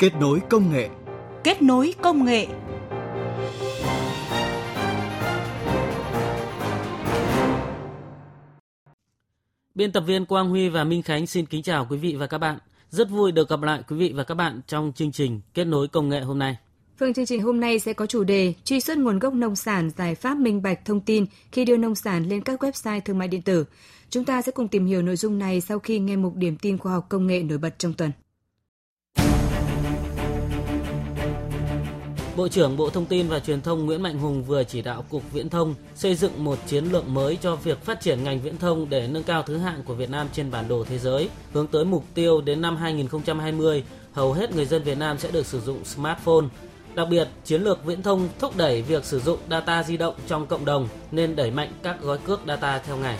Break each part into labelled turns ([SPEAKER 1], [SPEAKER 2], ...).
[SPEAKER 1] Kết nối công nghệ.
[SPEAKER 2] Kết nối công nghệ.
[SPEAKER 3] Biên tập viên Quang Huy và Minh Khánh xin kính chào quý vị và các bạn. Rất vui được gặp lại quý vị và các bạn trong chương trình Kết nối công nghệ hôm nay.
[SPEAKER 4] Phương chương trình hôm nay sẽ có chủ đề truy xuất nguồn gốc nông sản, giải pháp minh bạch thông tin khi đưa nông sản lên các website thương mại điện tử. Chúng ta sẽ cùng tìm hiểu nội dung này sau khi nghe mục điểm tin khoa học công nghệ nổi bật trong tuần.
[SPEAKER 3] Bộ trưởng Bộ Thông tin và Truyền thông Nguyễn Mạnh Hùng vừa chỉ đạo Cục Viễn thông xây dựng một chiến lược mới cho việc phát triển ngành viễn thông để nâng cao thứ hạng của Việt Nam trên bản đồ thế giới, hướng tới mục tiêu đến năm 2020, hầu hết người dân Việt Nam sẽ được sử dụng smartphone. Đặc biệt, chiến lược viễn thông thúc đẩy việc sử dụng data di động trong cộng đồng nên đẩy mạnh các gói cước data theo ngày.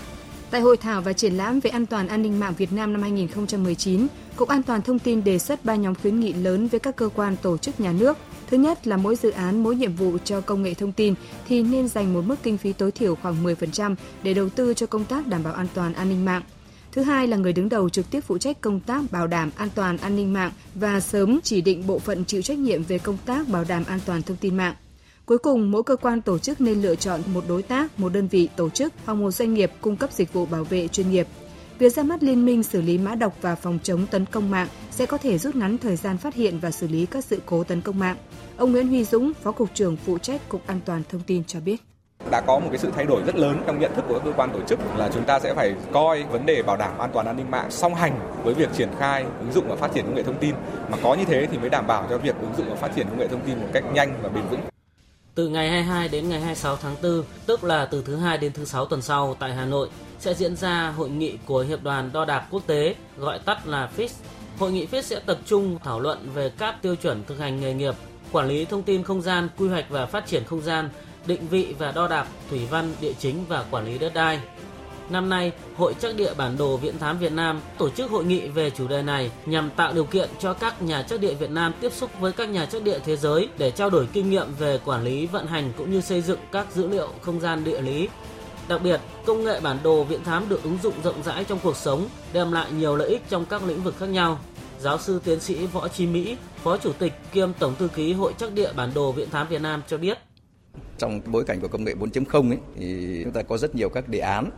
[SPEAKER 4] Tại hội thảo và triển lãm về an toàn an ninh mạng Việt Nam năm 2019, Cục An toàn thông tin đề xuất ba nhóm khuyến nghị lớn với các cơ quan tổ chức nhà nước. Thứ nhất là mỗi dự án, mỗi nhiệm vụ cho công nghệ thông tin thì nên dành một mức kinh phí tối thiểu khoảng 10% để đầu tư cho công tác đảm bảo an toàn an ninh mạng. Thứ hai là người đứng đầu trực tiếp phụ trách công tác bảo đảm an toàn an ninh mạng và sớm chỉ định bộ phận chịu trách nhiệm về công tác bảo đảm an toàn thông tin mạng. Cuối cùng, mỗi cơ quan tổ chức nên lựa chọn một đối tác, một đơn vị tổ chức hoặc một doanh nghiệp cung cấp dịch vụ bảo vệ chuyên nghiệp. Việc ra mắt liên minh xử lý mã độc và phòng chống tấn công mạng sẽ có thể rút ngắn thời gian phát hiện và xử lý các sự cố tấn công mạng. Ông Nguyễn Huy Dũng, Phó Cục trưởng phụ trách Cục An toàn Thông tin cho biết
[SPEAKER 5] đã có một cái sự thay đổi rất lớn trong nhận thức của các cơ quan tổ chức là chúng ta sẽ phải coi vấn đề bảo đảm an toàn an ninh mạng song hành với việc triển khai ứng dụng và phát triển công nghệ thông tin mà có như thế thì mới đảm bảo cho việc ứng dụng và phát triển công nghệ thông tin một cách nhanh và bền vững.
[SPEAKER 3] Từ ngày 22 đến ngày 26 tháng 4, tức là từ thứ hai đến thứ sáu tuần sau tại Hà Nội sẽ diễn ra hội nghị của Hiệp đoàn Đo đạc Quốc tế, gọi tắt là FIS. Hội nghị FIS sẽ tập trung thảo luận về các tiêu chuẩn thực hành nghề nghiệp, quản lý thông tin không gian, quy hoạch và phát triển không gian, định vị và đo đạc, thủy văn, địa chính và quản lý đất đai. Năm nay, Hội Trắc địa Bản đồ Viễn thám Việt Nam tổ chức hội nghị về chủ đề này nhằm tạo điều kiện cho các nhà trắc địa Việt Nam tiếp xúc với các nhà trắc địa thế giới để trao đổi kinh nghiệm về quản lý vận hành cũng như xây dựng các dữ liệu không gian địa lý. Đặc biệt, công nghệ bản đồ viễn thám được ứng dụng rộng rãi trong cuộc sống, đem lại nhiều lợi ích trong các lĩnh vực khác nhau. Giáo sư tiến sĩ Võ Chí Mỹ, Phó Chủ tịch kiêm Tổng thư ký Hội Trắc địa Bản đồ Viễn thám Việt Nam cho biết.
[SPEAKER 6] Trong bối cảnh của công nghệ 4.0 ấy, thì chúng ta có rất nhiều các đề án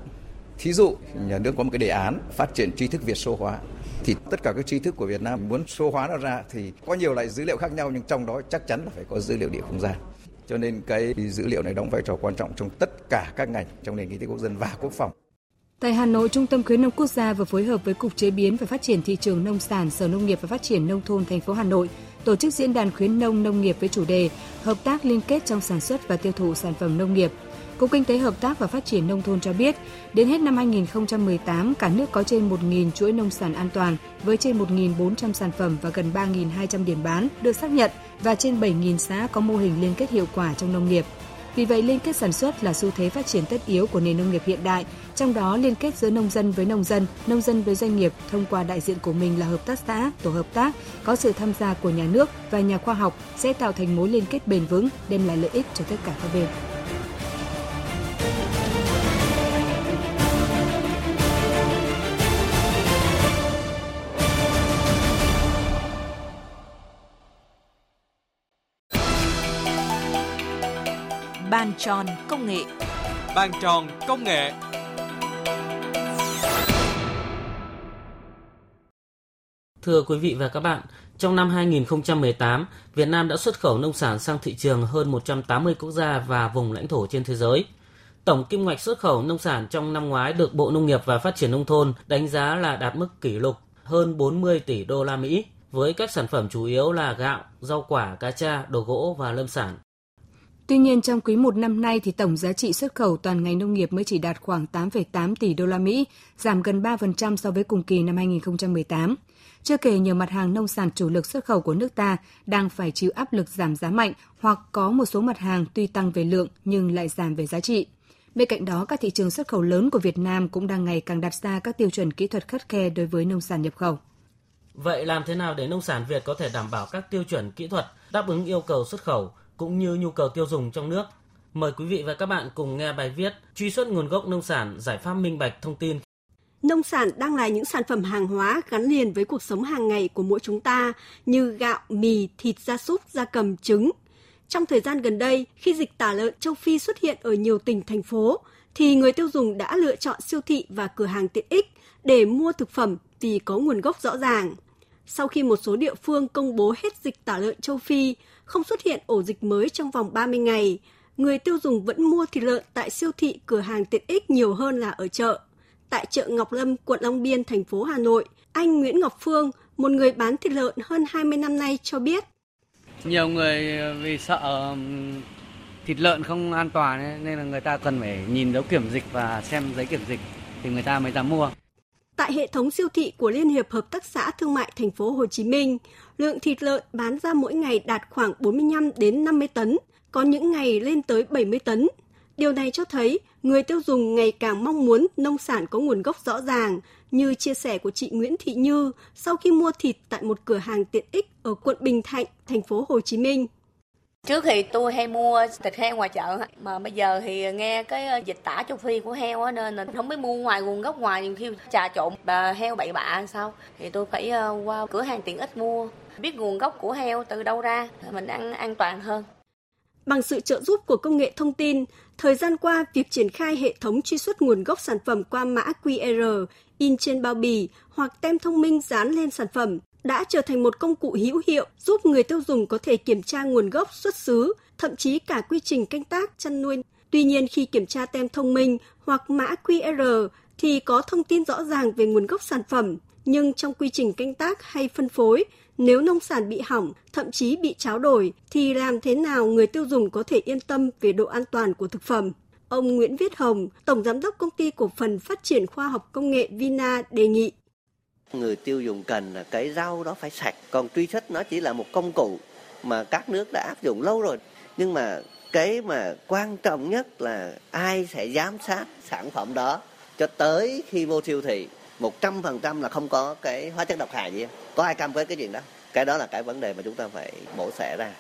[SPEAKER 6] Thí dụ, nhà nước có một cái đề án phát triển tri thức Việt số hóa thì tất cả các tri thức của Việt Nam muốn số hóa nó ra thì có nhiều loại dữ liệu khác nhau nhưng trong đó chắc chắn là phải có dữ liệu địa không gian. Cho nên cái dữ liệu này đóng vai trò quan trọng trong tất cả các ngành trong nền kinh tế quốc dân và quốc phòng.
[SPEAKER 4] Tại Hà Nội, Trung tâm khuyến nông quốc gia vừa phối hợp với Cục Chế biến và Phát triển thị trường nông sản, Sở Nông nghiệp và Phát triển nông thôn thành phố Hà Nội tổ chức diễn đàn khuyến nông nông nghiệp với chủ đề Hợp tác liên kết trong sản xuất và tiêu thụ sản phẩm nông nghiệp. Cục Kinh tế Hợp tác và Phát triển Nông thôn cho biết, đến hết năm 2018, cả nước có trên 1.000 chuỗi nông sản an toàn với trên 1.400 sản phẩm và gần 3.200 điểm bán được xác nhận và trên 7.000 xã có mô hình liên kết hiệu quả trong nông nghiệp. Vì vậy, liên kết sản xuất là xu thế phát triển tất yếu của nền nông nghiệp hiện đại, trong đó liên kết giữa nông dân với nông dân, nông dân với doanh nghiệp thông qua đại diện của mình là hợp tác xã, tổ hợp tác, có sự tham gia của nhà nước và nhà khoa học sẽ tạo thành mối liên kết bền vững, đem lại lợi ích cho tất cả các bên.
[SPEAKER 2] Bàn tròn công nghệ.
[SPEAKER 7] Bàn tròn công nghệ.
[SPEAKER 3] Thưa quý vị và các bạn, trong năm 2018, Việt Nam đã xuất khẩu nông sản sang thị trường hơn 180 quốc gia và vùng lãnh thổ trên thế giới. Tổng kim ngạch xuất khẩu nông sản trong năm ngoái được Bộ Nông nghiệp và Phát triển nông thôn đánh giá là đạt mức kỷ lục hơn 40 tỷ đô la Mỹ với các sản phẩm chủ yếu là gạo, rau quả, cá tra, đồ gỗ và lâm sản.
[SPEAKER 4] Tuy nhiên trong quý 1 năm nay thì tổng giá trị xuất khẩu toàn ngành nông nghiệp mới chỉ đạt khoảng 8,8 tỷ đô la Mỹ, giảm gần 3% so với cùng kỳ năm 2018. Chưa kể nhiều mặt hàng nông sản chủ lực xuất khẩu của nước ta đang phải chịu áp lực giảm giá mạnh hoặc có một số mặt hàng tuy tăng về lượng nhưng lại giảm về giá trị. Bên cạnh đó, các thị trường xuất khẩu lớn của Việt Nam cũng đang ngày càng đặt ra các tiêu chuẩn kỹ thuật khắt khe đối với nông sản nhập khẩu.
[SPEAKER 3] Vậy làm thế nào để nông sản Việt có thể đảm bảo các tiêu chuẩn kỹ thuật đáp ứng yêu cầu xuất khẩu cũng như nhu cầu tiêu dùng trong nước? Mời quý vị và các bạn cùng nghe bài viết Truy xuất nguồn gốc nông sản, giải pháp minh bạch thông tin
[SPEAKER 1] Nông sản đang là những sản phẩm hàng hóa gắn liền với cuộc sống hàng ngày của mỗi chúng ta như gạo, mì, thịt gia súc, gia cầm, trứng. Trong thời gian gần đây, khi dịch tả lợn châu Phi xuất hiện ở nhiều tỉnh, thành phố, thì người tiêu dùng đã lựa chọn siêu thị và cửa hàng tiện ích để mua thực phẩm vì có nguồn gốc rõ ràng. Sau khi một số địa phương công bố hết dịch tả lợn châu Phi, không xuất hiện ổ dịch mới trong vòng 30 ngày, người tiêu dùng vẫn mua thịt lợn tại siêu thị cửa hàng tiện ích nhiều hơn là ở chợ. Tại chợ Ngọc Lâm, quận Long Biên, thành phố Hà Nội, anh Nguyễn Ngọc Phương, một người bán thịt lợn hơn 20 năm nay cho biết.
[SPEAKER 8] Nhiều người vì sợ um, thịt lợn không an toàn nên là người ta cần phải nhìn dấu kiểm dịch và xem giấy kiểm dịch thì người ta mới dám mua.
[SPEAKER 1] Tại hệ thống siêu thị của Liên hiệp Hợp tác xã Thương mại thành phố Hồ Chí Minh, lượng thịt lợn bán ra mỗi ngày đạt khoảng 45 đến 50 tấn, có những ngày lên tới 70 tấn. Điều này cho thấy người tiêu dùng ngày càng mong muốn nông sản có nguồn gốc rõ ràng, như chia sẻ của chị Nguyễn Thị Như sau khi mua thịt tại một cửa hàng tiện ích ở quận Bình Thạnh, thành phố Hồ Chí Minh.
[SPEAKER 9] Trước thì tôi hay mua thịt heo ngoài chợ mà bây giờ thì nghe cái ờ, dịch tả châu Phi của heo nên là không biết mua ngoài nguồn gốc ngoài nhiều khi trà trộn bà heo bậy bạ sao. Thì tôi phải ờ, qua cửa hàng tiện ích mua. Biết nguồn gốc của heo từ đâu ra mình ăn an toàn hơn.
[SPEAKER 1] Bằng sự trợ giúp của công nghệ thông tin, thời gian qua việc triển khai hệ thống truy xuất nguồn gốc sản phẩm qua mã QR in trên bao bì hoặc tem thông minh dán lên sản phẩm đã trở thành một công cụ hữu hiệu giúp người tiêu dùng có thể kiểm tra nguồn gốc xuất xứ, thậm chí cả quy trình canh tác chăn nuôi. Tuy nhiên khi kiểm tra tem thông minh hoặc mã QR thì có thông tin rõ ràng về nguồn gốc sản phẩm, nhưng trong quy trình canh tác hay phân phối, nếu nông sản bị hỏng, thậm chí bị tráo đổi thì làm thế nào người tiêu dùng có thể yên tâm về độ an toàn của thực phẩm? Ông Nguyễn Viết Hồng, Tổng Giám đốc Công ty Cổ phần Phát triển Khoa học Công nghệ Vina đề nghị
[SPEAKER 10] người tiêu dùng cần là cái rau đó phải sạch. Còn truy xuất nó chỉ là một công cụ mà các nước đã áp dụng lâu rồi. Nhưng mà cái mà quan trọng nhất là ai sẽ giám sát sản phẩm đó cho tới khi vô siêu thị. Một trăm phần trăm là không có cái hóa chất độc hại gì. Có ai cam kết cái chuyện đó? Cái đó là cái vấn đề mà chúng ta phải mổ xẻ ra.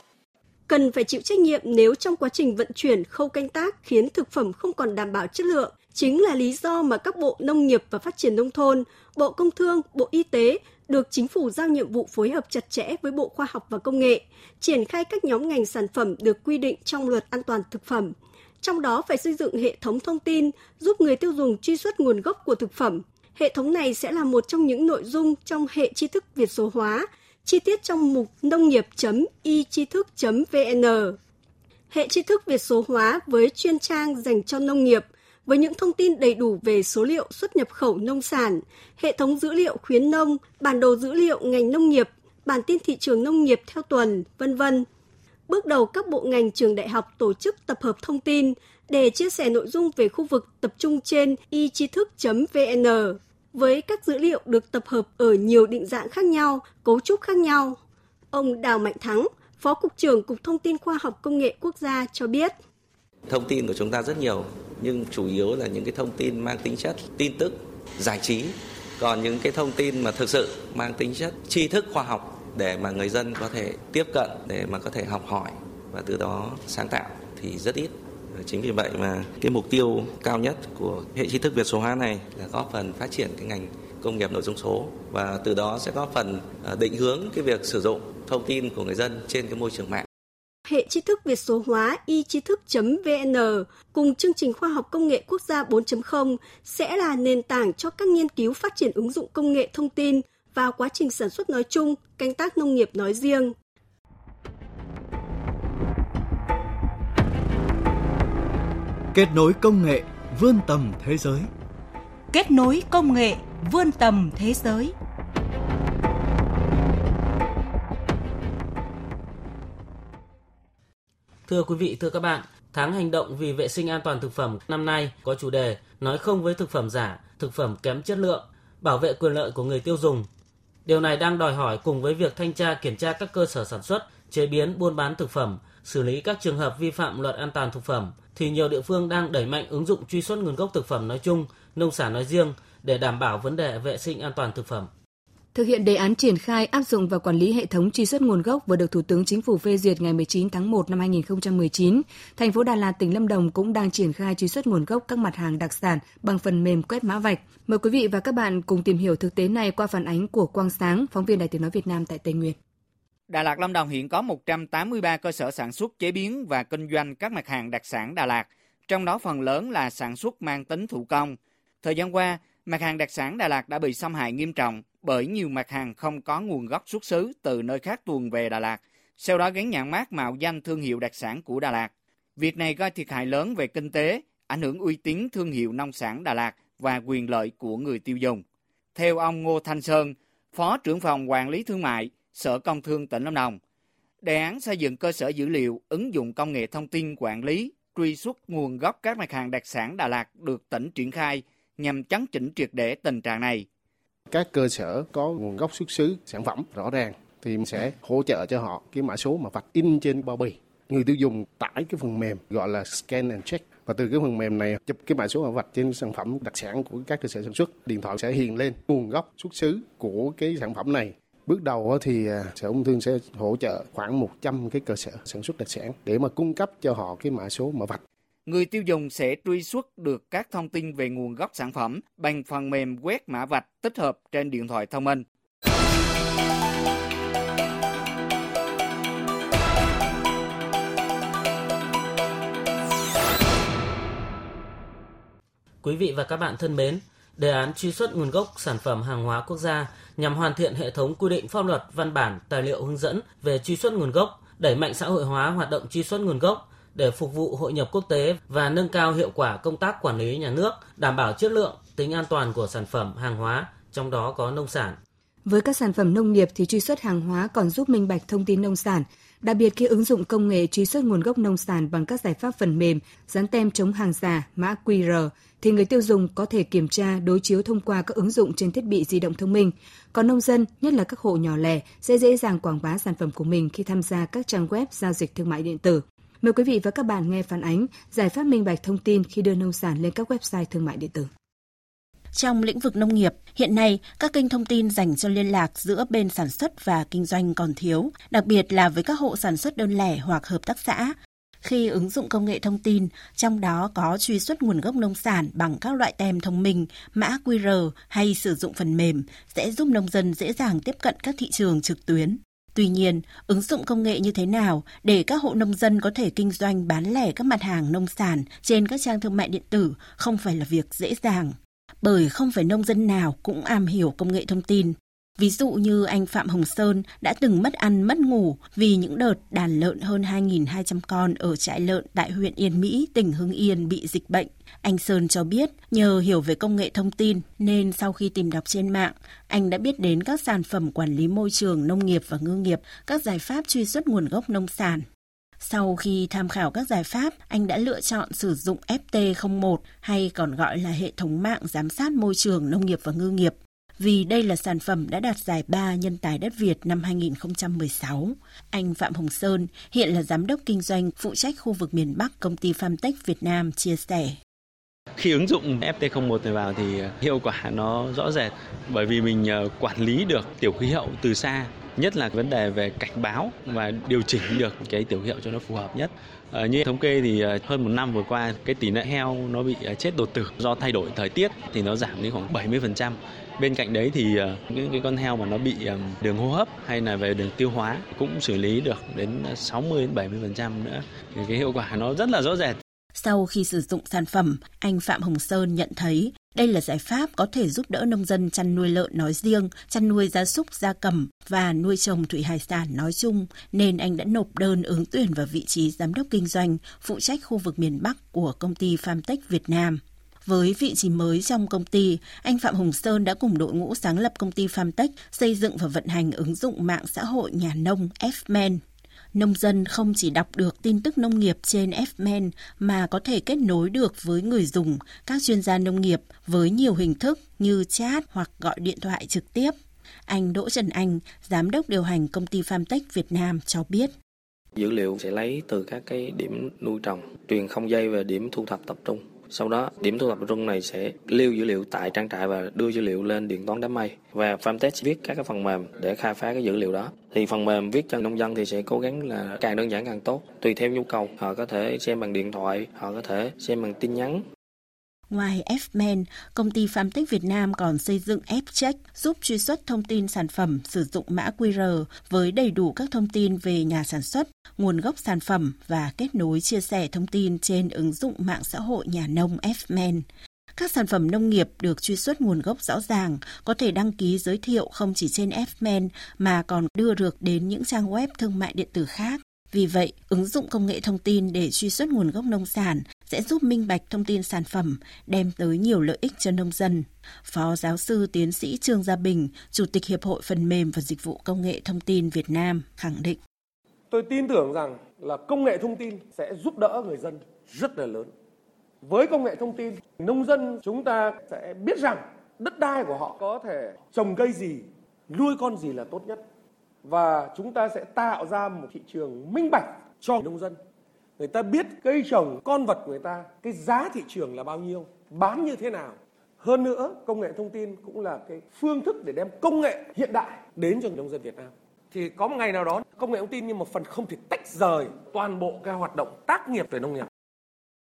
[SPEAKER 1] Cần phải chịu trách nhiệm nếu trong quá trình vận chuyển, khâu canh tác khiến thực phẩm không còn đảm bảo chất lượng chính là lý do mà các bộ nông nghiệp và phát triển nông thôn, Bộ Công Thương, Bộ Y tế được chính phủ giao nhiệm vụ phối hợp chặt chẽ với Bộ Khoa học và Công nghệ, triển khai các nhóm ngành sản phẩm được quy định trong luật an toàn thực phẩm. Trong đó phải xây dựng hệ thống thông tin giúp người tiêu dùng truy xuất nguồn gốc của thực phẩm. Hệ thống này sẽ là một trong những nội dung trong hệ tri thức Việt số hóa, chi tiết trong mục nông nghiệp.y tri thức.vn. Hệ tri thức Việt số hóa với chuyên trang dành cho nông nghiệp – với những thông tin đầy đủ về số liệu xuất nhập khẩu nông sản, hệ thống dữ liệu khuyến nông, bản đồ dữ liệu ngành nông nghiệp, bản tin thị trường nông nghiệp theo tuần, vân vân. Bước đầu các bộ ngành trường đại học tổ chức tập hợp thông tin để chia sẻ nội dung về khu vực tập trung trên y tri thức.vn với các dữ liệu được tập hợp ở nhiều định dạng khác nhau, cấu trúc khác nhau. Ông Đào Mạnh Thắng, Phó Cục trưởng Cục Thông tin Khoa học Công nghệ Quốc gia cho biết.
[SPEAKER 11] Thông tin của chúng ta rất nhiều, nhưng chủ yếu là những cái thông tin mang tính chất tin tức, giải trí. Còn những cái thông tin mà thực sự mang tính chất tri thức khoa học để mà người dân có thể tiếp cận, để mà có thể học hỏi và từ đó sáng tạo thì rất ít. Chính vì vậy mà cái mục tiêu cao nhất của hệ tri thức Việt số hóa này là góp phần phát triển cái ngành công nghiệp nội dung số và từ đó sẽ góp phần à, định hướng cái việc sử dụng thông tin của người dân trên cái môi trường mạng
[SPEAKER 1] hệ tri thức Việt số hóa y tri thức.vn cùng chương trình khoa học công nghệ quốc gia 4.0 sẽ là nền tảng cho các nghiên cứu phát triển ứng dụng công nghệ thông tin vào quá trình sản xuất nói chung, canh tác nông nghiệp nói riêng.
[SPEAKER 12] Kết nối công nghệ vươn tầm thế giới.
[SPEAKER 2] Kết nối công nghệ vươn tầm thế giới.
[SPEAKER 3] Thưa quý vị, thưa các bạn, tháng hành động vì vệ sinh an toàn thực phẩm năm nay có chủ đề nói không với thực phẩm giả, thực phẩm kém chất lượng, bảo vệ quyền lợi của người tiêu dùng. Điều này đang đòi hỏi cùng với việc thanh tra kiểm tra các cơ sở sản xuất, chế biến, buôn bán thực phẩm, xử lý các trường hợp vi phạm luật an toàn thực phẩm thì nhiều địa phương đang đẩy mạnh ứng dụng truy xuất nguồn gốc thực phẩm nói chung, nông sản nói riêng để đảm bảo vấn đề vệ sinh an toàn thực phẩm.
[SPEAKER 4] Thực hiện đề án triển khai áp dụng và quản lý hệ thống truy xuất nguồn gốc vừa được Thủ tướng Chính phủ phê duyệt ngày 19 tháng 1 năm 2019, thành phố Đà Lạt, tỉnh Lâm Đồng cũng đang triển khai truy xuất nguồn gốc các mặt hàng đặc sản bằng phần mềm quét mã vạch. Mời quý vị và các bạn cùng tìm hiểu thực tế này qua phản ánh của Quang Sáng, phóng viên Đài Tiếng nói Việt Nam tại Tây Nguyên.
[SPEAKER 13] Đà Lạt Lâm Đồng hiện có 183 cơ sở sản xuất, chế biến và kinh doanh các mặt hàng đặc sản Đà Lạt, trong đó phần lớn là sản xuất mang tính thủ công. Thời gian qua, mặt hàng đặc sản Đà Lạt đã bị xâm hại nghiêm trọng bởi nhiều mặt hàng không có nguồn gốc xuất xứ từ nơi khác tuồn về Đà Lạt, sau đó gắn nhãn mát mạo danh thương hiệu đặc sản của Đà Lạt. Việc này gây thiệt hại lớn về kinh tế, ảnh hưởng uy tín thương hiệu nông sản Đà Lạt và quyền lợi của người tiêu dùng. Theo ông Ngô Thanh Sơn, Phó trưởng phòng quản lý thương mại, Sở Công Thương tỉnh Lâm Đồng, đề án xây dựng cơ sở dữ liệu ứng dụng công nghệ thông tin quản lý, truy xuất nguồn gốc các mặt hàng đặc sản Đà Lạt được tỉnh triển khai nhằm chấn chỉnh triệt để tình trạng này.
[SPEAKER 14] Các cơ sở có nguồn gốc xuất xứ sản phẩm rõ ràng thì sẽ hỗ trợ cho họ cái mã số mà vạch in trên bao bì. Người tiêu dùng tải cái phần mềm gọi là scan and check và từ cái phần mềm này chụp cái mã số mã vạch trên sản phẩm đặc sản của các cơ sở sản xuất, điện thoại sẽ hiện lên nguồn gốc xuất xứ của cái sản phẩm này Bước đầu thì à, Sở Công Thương sẽ hỗ trợ khoảng 100 cái cơ sở sản xuất đặc sản để mà cung cấp cho họ cái mã số mã vạch.
[SPEAKER 13] Người tiêu dùng sẽ truy xuất được các thông tin về nguồn gốc sản phẩm bằng phần mềm quét mã vạch tích hợp trên điện thoại thông minh.
[SPEAKER 3] Quý vị và các bạn thân mến, đề án truy xuất nguồn gốc sản phẩm hàng hóa quốc gia nhằm hoàn thiện hệ thống quy định pháp luật, văn bản, tài liệu hướng dẫn về truy xuất nguồn gốc, đẩy mạnh xã hội hóa hoạt động truy xuất nguồn gốc để phục vụ hội nhập quốc tế và nâng cao hiệu quả công tác quản lý nhà nước, đảm bảo chất lượng, tính an toàn của sản phẩm, hàng hóa, trong đó có nông sản.
[SPEAKER 4] Với các sản phẩm nông nghiệp thì truy xuất hàng hóa còn giúp minh bạch thông tin nông sản, đặc biệt khi ứng dụng công nghệ truy xuất nguồn gốc nông sản bằng các giải pháp phần mềm, dán tem chống hàng giả, mã QR thì người tiêu dùng có thể kiểm tra đối chiếu thông qua các ứng dụng trên thiết bị di động thông minh. Còn nông dân, nhất là các hộ nhỏ lẻ, sẽ dễ dàng quảng bá sản phẩm của mình khi tham gia các trang web giao dịch thương mại điện tử. Mời quý vị và các bạn nghe phản ánh giải pháp minh bạch thông tin khi đưa nông sản lên các website thương mại điện tử.
[SPEAKER 15] Trong lĩnh vực nông nghiệp, hiện nay các kênh thông tin dành cho liên lạc giữa bên sản xuất và kinh doanh còn thiếu, đặc biệt là với các hộ sản xuất đơn lẻ hoặc hợp tác xã. Khi ứng dụng công nghệ thông tin, trong đó có truy xuất nguồn gốc nông sản bằng các loại tem thông minh, mã QR hay sử dụng phần mềm sẽ giúp nông dân dễ dàng tiếp cận các thị trường trực tuyến. Tuy nhiên, ứng dụng công nghệ như thế nào để các hộ nông dân có thể kinh doanh bán lẻ các mặt hàng nông sản trên các trang thương mại điện tử không phải là việc dễ dàng bởi không phải nông dân nào cũng am hiểu công nghệ thông tin. Ví dụ như anh Phạm Hồng Sơn đã từng mất ăn mất ngủ vì những đợt đàn lợn hơn 2.200 con ở trại lợn tại huyện Yên Mỹ, tỉnh Hưng Yên bị dịch bệnh. Anh Sơn cho biết nhờ hiểu về công nghệ thông tin nên sau khi tìm đọc trên mạng, anh đã biết đến các sản phẩm quản lý môi trường, nông nghiệp và ngư nghiệp, các giải pháp truy xuất nguồn gốc nông sản. Sau khi tham khảo các giải pháp, anh đã lựa chọn sử dụng FT01 hay còn gọi là hệ thống mạng giám sát môi trường nông nghiệp và ngư nghiệp vì đây là sản phẩm đã đạt giải ba nhân tài đất Việt năm 2016. Anh Phạm Hồng Sơn, hiện là giám đốc kinh doanh phụ trách khu vực miền Bắc công ty Famtech Việt Nam chia sẻ.
[SPEAKER 16] Khi ứng dụng FT01 này vào thì hiệu quả nó rõ rệt bởi vì mình ờ, quản lý được tiểu khí hậu từ xa nhất là vấn đề về cảnh báo và điều chỉnh được cái tiểu hiệu cho nó phù hợp nhất. À, như thống kê thì ờ, hơn một năm vừa qua cái tỷ lệ heo nó bị chết đột tử do thay đổi thời tiết thì nó giảm đến khoảng 70%. Bên cạnh đấy thì ờ, những cái con heo mà nó bị đường hô hấp hay là về đường tiêu hóa cũng xử lý được đến 60 đến 70% nữa. Thì cái hiệu quả nó rất là rõ rệt.
[SPEAKER 15] Sau khi sử dụng sản phẩm, anh Phạm Hồng Sơn nhận thấy đây là giải pháp có thể giúp đỡ nông dân chăn nuôi lợn nói riêng, chăn nuôi gia súc, gia cầm và nuôi trồng thủy hải sản nói chung, nên anh đã nộp đơn ứng tuyển vào vị trí giám đốc kinh doanh phụ trách khu vực miền Bắc của công ty Farmtech Việt Nam. Với vị trí mới trong công ty, anh Phạm Hùng Sơn đã cùng đội ngũ sáng lập công ty Farmtech xây dựng và vận hành ứng dụng mạng xã hội nhà nông Fmen nông dân không chỉ đọc được tin tức nông nghiệp trên Fmen mà có thể kết nối được với người dùng, các chuyên gia nông nghiệp với nhiều hình thức như chat hoặc gọi điện thoại trực tiếp. Anh Đỗ Trần Anh, giám đốc điều hành công ty Farmtech Việt Nam cho biết.
[SPEAKER 17] Dữ liệu sẽ lấy từ các cái điểm nuôi trồng, truyền không dây về điểm thu thập tập trung sau đó, điểm thu thập rung này sẽ lưu dữ liệu tại trang trại và đưa dữ liệu lên điện toán đám mây. Và Farmtech viết các cái phần mềm để khai phá cái dữ liệu đó. Thì phần mềm viết cho nông dân thì sẽ cố gắng là càng đơn giản càng tốt. Tùy theo nhu cầu, họ có thể xem bằng điện thoại, họ có thể xem bằng tin nhắn,
[SPEAKER 15] Ngoài Fman, công ty Farmtech Việt Nam còn xây dựng F-Check giúp truy xuất thông tin sản phẩm sử dụng mã QR với đầy đủ các thông tin về nhà sản xuất, nguồn gốc sản phẩm và kết nối chia sẻ thông tin trên ứng dụng mạng xã hội nhà nông Fman. Các sản phẩm nông nghiệp được truy xuất nguồn gốc rõ ràng, có thể đăng ký giới thiệu không chỉ trên Fman mà còn đưa được đến những trang web thương mại điện tử khác. Vì vậy, ứng dụng công nghệ thông tin để truy xuất nguồn gốc nông sản sẽ giúp minh bạch thông tin sản phẩm, đem tới nhiều lợi ích cho nông dân. Phó giáo sư tiến sĩ Trương Gia Bình, Chủ tịch Hiệp hội Phần mềm và Dịch vụ Công nghệ Thông tin Việt Nam khẳng định.
[SPEAKER 18] Tôi tin tưởng rằng là công nghệ thông tin sẽ giúp đỡ người dân rất là lớn. Với công nghệ thông tin, nông dân chúng ta sẽ biết rằng đất đai của họ có thể trồng cây gì, nuôi con gì là tốt nhất. Và chúng ta sẽ tạo ra một thị trường minh bạch cho nông dân người ta biết cây trồng con vật của người ta, cái giá thị trường là bao nhiêu, bán như thế nào. Hơn nữa, công nghệ thông tin cũng là cái phương thức để đem công nghệ hiện đại đến cho nông dân Việt Nam. Thì có một ngày nào đó, công nghệ thông tin như một phần không thể tách rời toàn bộ cái hoạt động tác nghiệp về nông nghiệp.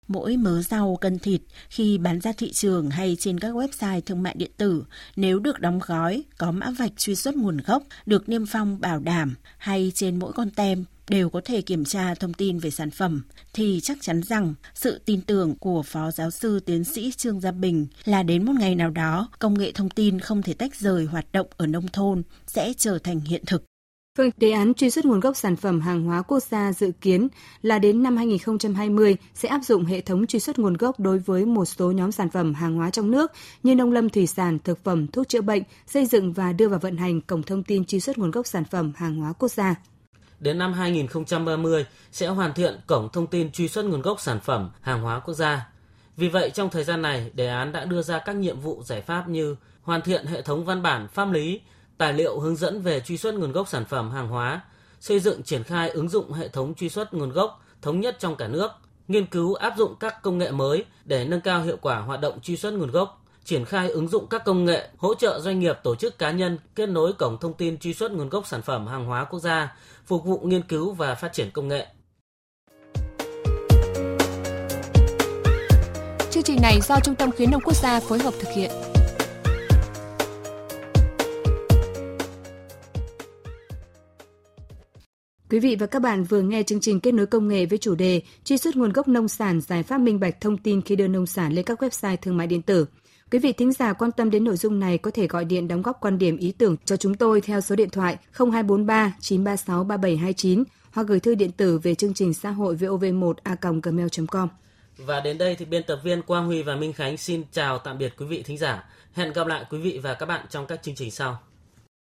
[SPEAKER 15] Mỗi mớ rau, cân thịt khi bán ra thị trường hay trên các website thương mại điện tử, nếu được đóng gói, có mã vạch truy xuất nguồn gốc, được niêm phong bảo đảm hay trên mỗi con tem đều có thể kiểm tra thông tin về sản phẩm thì chắc chắn rằng sự tin tưởng của Phó Giáo sư Tiến sĩ Trương Gia Bình là đến một ngày nào đó công nghệ thông tin không thể tách rời hoạt động ở nông thôn sẽ trở thành hiện thực.
[SPEAKER 4] Vâng, đề án truy xuất nguồn gốc sản phẩm hàng hóa quốc gia dự kiến là đến năm 2020 sẽ áp dụng hệ thống truy xuất nguồn gốc đối với một số nhóm sản phẩm hàng hóa trong nước như nông lâm thủy sản, thực phẩm, thuốc chữa bệnh, xây dựng và đưa vào vận hành cổng thông tin truy xuất nguồn gốc sản phẩm hàng hóa quốc gia
[SPEAKER 3] đến năm 2030 sẽ hoàn thiện cổng thông tin truy xuất nguồn gốc sản phẩm, hàng hóa quốc gia. Vì vậy, trong thời gian này, đề án đã đưa ra các nhiệm vụ giải pháp như hoàn thiện hệ thống văn bản pháp lý, tài liệu hướng dẫn về truy xuất nguồn gốc sản phẩm hàng hóa, xây dựng triển khai ứng dụng hệ thống truy xuất nguồn gốc thống nhất trong cả nước, nghiên cứu áp dụng các công nghệ mới để nâng cao hiệu quả hoạt động truy xuất nguồn gốc, triển khai ứng dụng các công nghệ hỗ trợ doanh nghiệp tổ chức cá nhân kết nối cổng thông tin truy xuất nguồn gốc sản phẩm hàng hóa quốc gia phục vụ nghiên cứu và phát triển công nghệ.
[SPEAKER 4] Chương trình này do Trung tâm Khuyến nông quốc gia phối hợp thực hiện. Quý vị và các bạn vừa nghe chương trình kết nối công nghệ với chủ đề truy xuất nguồn gốc nông sản, giải pháp minh bạch thông tin khi đưa nông sản lên các website thương mại điện tử. Quý vị thính giả quan tâm đến nội dung này có thể gọi điện đóng góp quan điểm ý tưởng cho chúng tôi theo số điện thoại 0243 936 3729 hoặc gửi thư điện tử về chương trình xã hội vov1a.gmail.com.
[SPEAKER 3] Và đến đây thì biên tập viên Quang Huy và Minh Khánh xin chào tạm biệt quý vị thính giả. Hẹn gặp lại quý vị và các bạn trong các chương trình sau.